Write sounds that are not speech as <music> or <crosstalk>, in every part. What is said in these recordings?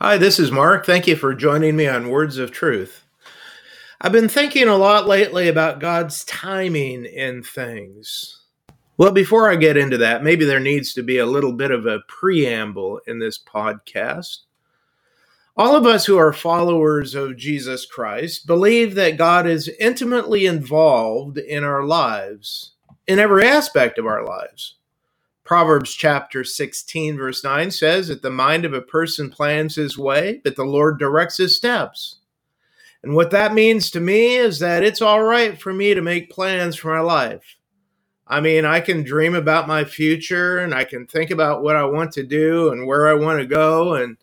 Hi, this is Mark. Thank you for joining me on Words of Truth. I've been thinking a lot lately about God's timing in things. Well, before I get into that, maybe there needs to be a little bit of a preamble in this podcast. All of us who are followers of Jesus Christ believe that God is intimately involved in our lives, in every aspect of our lives. Proverbs chapter 16, verse 9 says that the mind of a person plans his way, but the Lord directs his steps. And what that means to me is that it's all right for me to make plans for my life. I mean, I can dream about my future and I can think about what I want to do and where I want to go and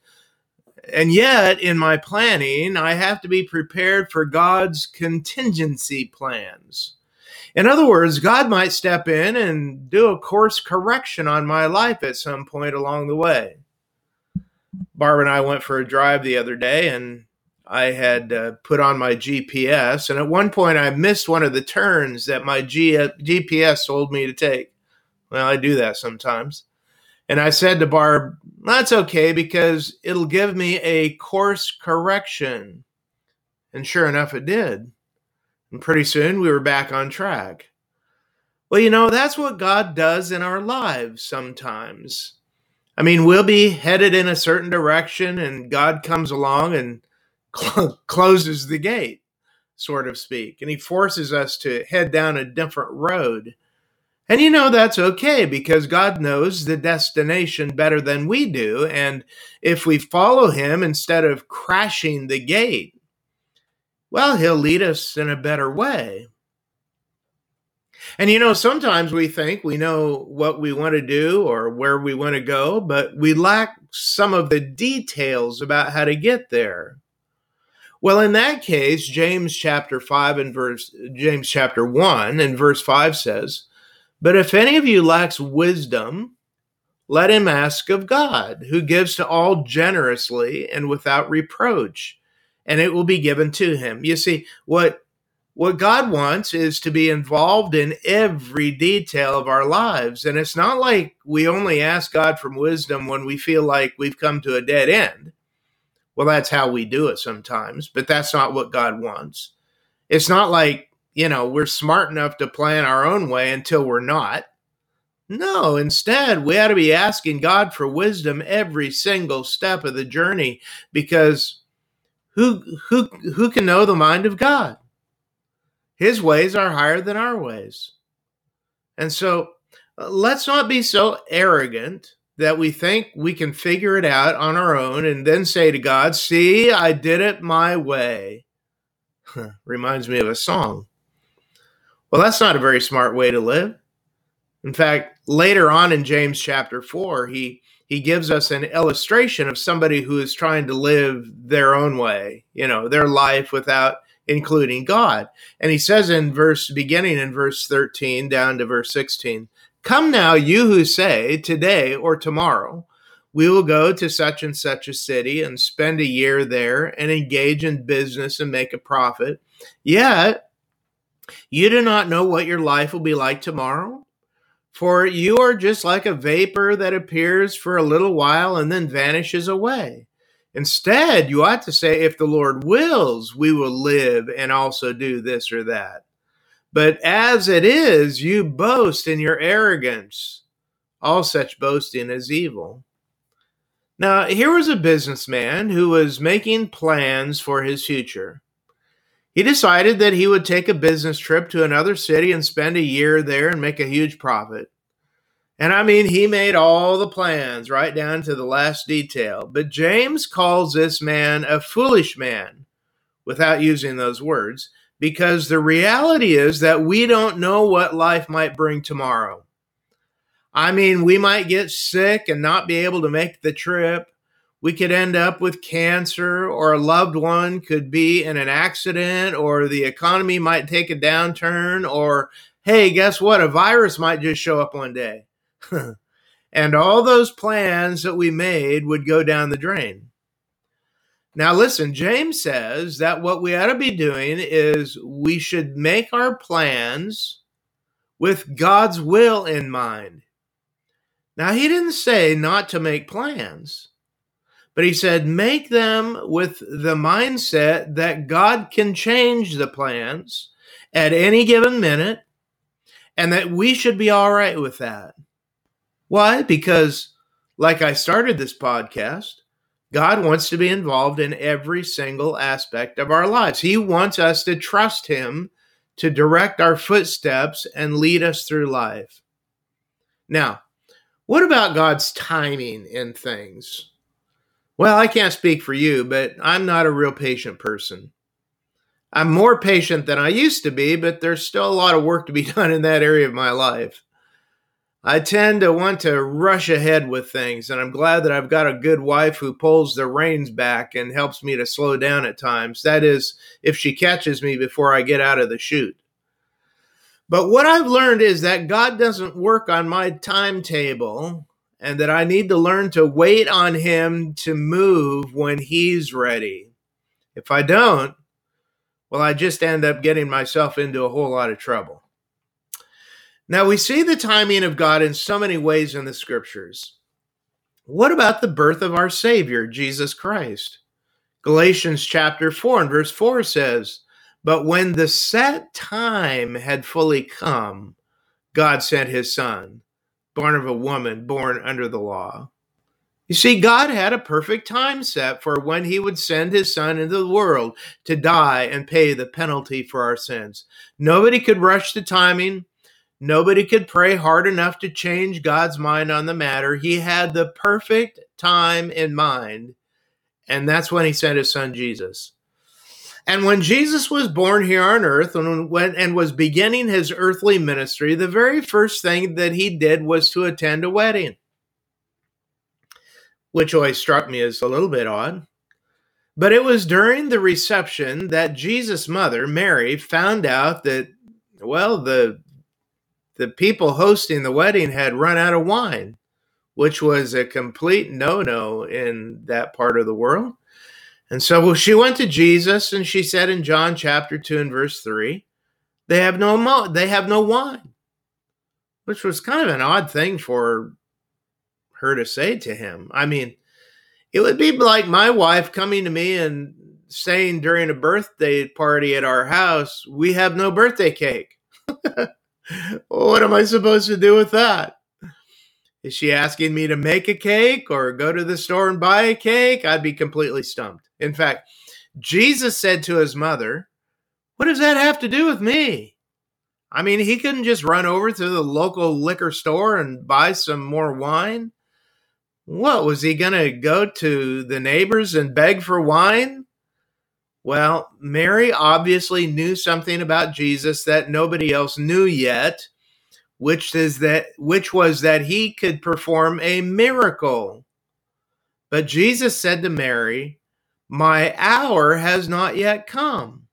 and yet in my planning, I have to be prepared for God's contingency plans. In other words, God might step in and do a course correction on my life at some point along the way. Barb and I went for a drive the other day and I had uh, put on my GPS. And at one point, I missed one of the turns that my G- GPS told me to take. Well, I do that sometimes. And I said to Barb, that's okay because it'll give me a course correction. And sure enough, it did. And pretty soon we were back on track. Well, you know, that's what God does in our lives sometimes. I mean, we'll be headed in a certain direction, and God comes along and <laughs> cl- closes the gate, sort of speak, and He forces us to head down a different road. And you know, that's okay because God knows the destination better than we do. And if we follow Him instead of crashing the gate, well, he'll lead us in a better way. And you know, sometimes we think we know what we want to do or where we want to go, but we lack some of the details about how to get there. Well, in that case, James chapter 5 and verse James chapter 1 and verse 5 says, "But if any of you lacks wisdom, let him ask of God, who gives to all generously and without reproach, and it will be given to him. You see, what what God wants is to be involved in every detail of our lives. And it's not like we only ask God for wisdom when we feel like we've come to a dead end. Well, that's how we do it sometimes, but that's not what God wants. It's not like, you know, we're smart enough to plan our own way until we're not. No, instead, we ought to be asking God for wisdom every single step of the journey because who who who can know the mind of God? His ways are higher than our ways. And so uh, let's not be so arrogant that we think we can figure it out on our own and then say to God, See, I did it my way. Reminds me of a song. Well, that's not a very smart way to live. In fact, later on in James chapter 4, he he gives us an illustration of somebody who is trying to live their own way, you know, their life without including God. And he says in verse beginning in verse 13 down to verse 16, Come now, you who say, Today or tomorrow, we will go to such and such a city and spend a year there and engage in business and make a profit. Yet, you do not know what your life will be like tomorrow for you are just like a vapor that appears for a little while and then vanishes away. Instead, you ought to say, if the Lord wills, we will live and also do this or that. But as it is, you boast in your arrogance. All such boasting is evil. Now, here was a businessman who was making plans for his future. He decided that he would take a business trip to another city and spend a year there and make a huge profit. And I mean, he made all the plans right down to the last detail. But James calls this man a foolish man without using those words because the reality is that we don't know what life might bring tomorrow. I mean, we might get sick and not be able to make the trip we could end up with cancer, or a loved one could be in an accident, or the economy might take a downturn, or hey, guess what? A virus might just show up one day. <laughs> and all those plans that we made would go down the drain. Now, listen, James says that what we ought to be doing is we should make our plans with God's will in mind. Now, he didn't say not to make plans. But he said, make them with the mindset that God can change the plans at any given minute and that we should be all right with that. Why? Because, like I started this podcast, God wants to be involved in every single aspect of our lives. He wants us to trust Him to direct our footsteps and lead us through life. Now, what about God's timing in things? Well, I can't speak for you, but I'm not a real patient person. I'm more patient than I used to be, but there's still a lot of work to be <laughs> done in that area of my life. I tend to want to rush ahead with things, and I'm glad that I've got a good wife who pulls the reins back and helps me to slow down at times. That is, if she catches me before I get out of the chute. But what I've learned is that God doesn't work on my timetable, and that I need to learn to wait on Him to move when He's ready. If I don't, well, I just end up getting myself into a whole lot of trouble. Now, we see the timing of God in so many ways in the scriptures. What about the birth of our Savior, Jesus Christ? Galatians chapter 4 and verse 4 says, But when the set time had fully come, God sent his Son, born of a woman, born under the law. You see, God had a perfect time set for when he would send his son into the world to die and pay the penalty for our sins. Nobody could rush the timing. Nobody could pray hard enough to change God's mind on the matter. He had the perfect time in mind, and that's when he sent his son Jesus. And when Jesus was born here on earth and, when, and was beginning his earthly ministry, the very first thing that he did was to attend a wedding, which always struck me as a little bit odd. But it was during the reception that Jesus' mother, Mary, found out that, well, the the people hosting the wedding had run out of wine, which was a complete no no in that part of the world. And so she went to Jesus and she said in John chapter 2 and verse 3, they have no mo- they have no wine. Which was kind of an odd thing for her to say to him. I mean, it would be like my wife coming to me and saying during a birthday party at our house, "We have no birthday cake." <laughs> what am I supposed to do with that? Is she asking me to make a cake or go to the store and buy a cake? I'd be completely stumped. In fact, Jesus said to his mother, What does that have to do with me? I mean, he couldn't just run over to the local liquor store and buy some more wine. What was he going to go to the neighbors and beg for wine? Well, Mary obviously knew something about Jesus that nobody else knew yet, which is that which was that he could perform a miracle. But Jesus said to Mary, "My hour has not yet come."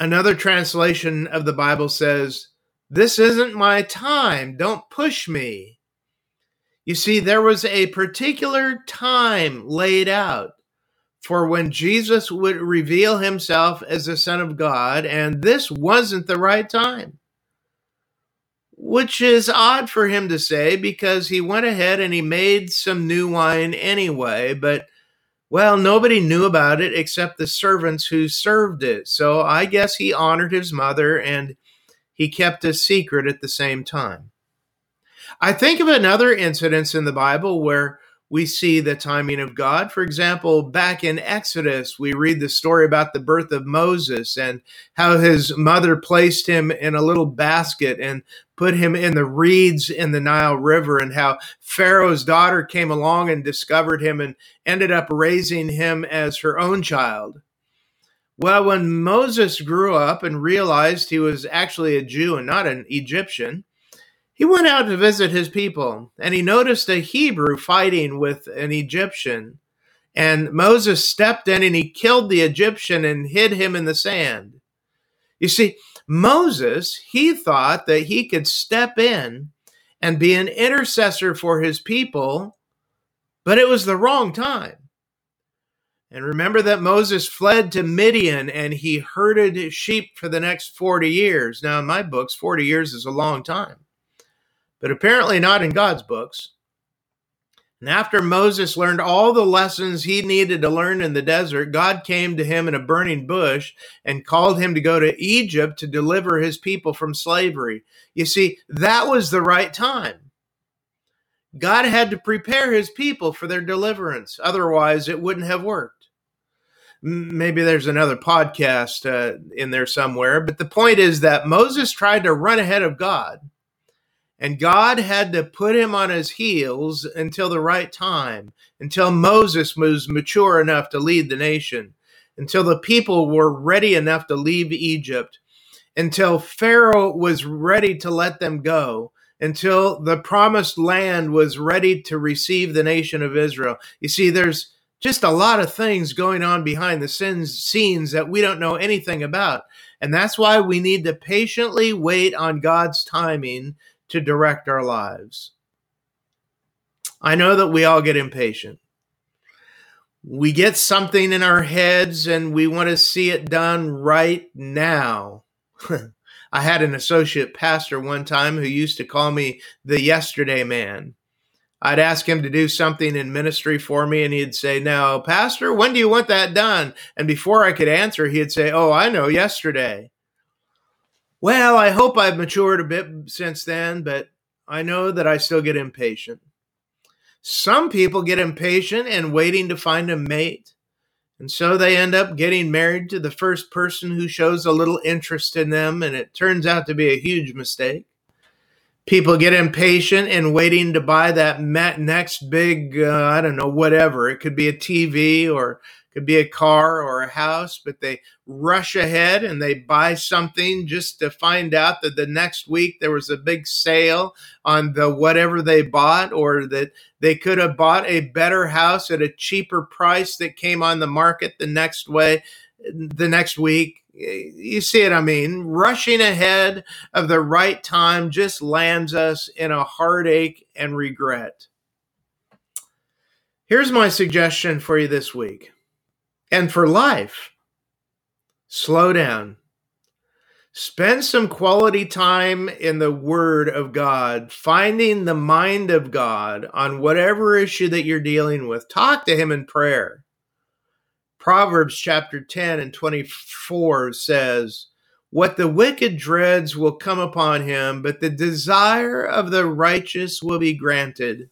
Another translation of the Bible says, "This isn't my time. Don't push me." You see, there was a particular time laid out for when Jesus would reveal himself as the Son of God, and this wasn't the right time. Which is odd for him to say because he went ahead and he made some new wine anyway, but well, nobody knew about it except the servants who served it. So I guess he honored his mother and he kept a secret at the same time. I think of another incident in the Bible where we see the timing of God. For example, back in Exodus, we read the story about the birth of Moses and how his mother placed him in a little basket and put him in the reeds in the Nile River, and how Pharaoh's daughter came along and discovered him and ended up raising him as her own child. Well, when Moses grew up and realized he was actually a Jew and not an Egyptian, he went out to visit his people, and he noticed a Hebrew fighting with an Egyptian. And Moses stepped in and he killed the Egyptian and hid him in the sand. You see, Moses, he thought that he could step in and be an intercessor for his people, but it was the wrong time. And remember that Moses fled to Midian and he herded sheep for the next 40 years. Now, in my books, 40 years is a long time but apparently not in God's books. And after Moses learned all the lessons he needed to learn in the desert, God came to him in a burning bush and called him to go to Egypt to deliver his people from slavery. You see, that was the right time. God had to prepare his people for their deliverance. Otherwise, it wouldn't have worked. Maybe there's another podcast uh, in there somewhere, but the point is that Moses tried to run ahead of God and God had to put him on his heels until the right time, until Moses was mature enough to lead the nation, until the people were ready enough to leave Egypt, until Pharaoh was ready to let them go, until the promised land was ready to receive the nation of Israel. You see, there's just a lot of things going on behind the scenes that we don't know anything about. And that's why we need to patiently wait on God's timing to direct our lives. I know that we all get impatient. We get something in our heads and we want to see it done right now. <laughs> I had an associate pastor one time who used to call me the yesterday man. I'd ask him to do something in ministry for me, and he'd say, Now, Pastor, when do you want that done? And before I could answer, he'd say, Oh, I know, yesterday. Well, I hope I've matured a bit since then, but I know that I still get impatient. Some people get impatient and waiting to find a mate. And so they end up getting married to the first person who shows a little interest in them, and it turns out to be a huge mistake. People get impatient and waiting to buy that next big, uh, I don't know, whatever. It could be a TV or could be a car or a house, but they rush ahead and they buy something just to find out that the next week there was a big sale on the whatever they bought, or that they could have bought a better house at a cheaper price that came on the market the next way, the next week. You see what I mean? Rushing ahead of the right time just lands us in a heartache and regret. Here's my suggestion for you this week and for life. Slow down. Spend some quality time in the Word of God, finding the mind of God on whatever issue that you're dealing with. Talk to Him in prayer. Proverbs chapter 10 and 24 says, What the wicked dreads will come upon him, but the desire of the righteous will be granted.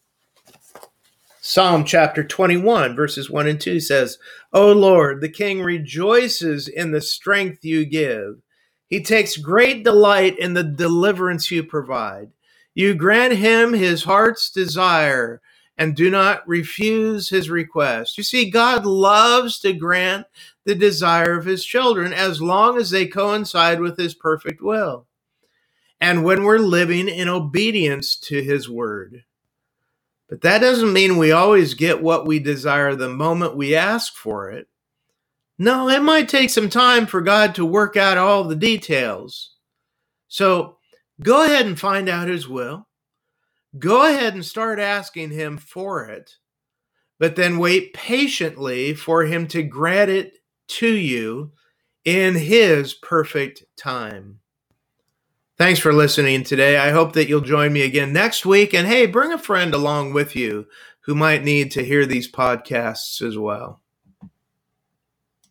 Psalm chapter 21, verses 1 and 2 says, O Lord, the king rejoices in the strength you give. He takes great delight in the deliverance you provide. You grant him his heart's desire and do not refuse his request. You see, God loves to grant the desire of his children as long as they coincide with his perfect will. And when we're living in obedience to his word. But that doesn't mean we always get what we desire the moment we ask for it. No, it might take some time for God to work out all the details. So go ahead and find out His will. Go ahead and start asking Him for it, but then wait patiently for Him to grant it to you in His perfect time. Thanks for listening today. I hope that you'll join me again next week. And hey, bring a friend along with you who might need to hear these podcasts as well.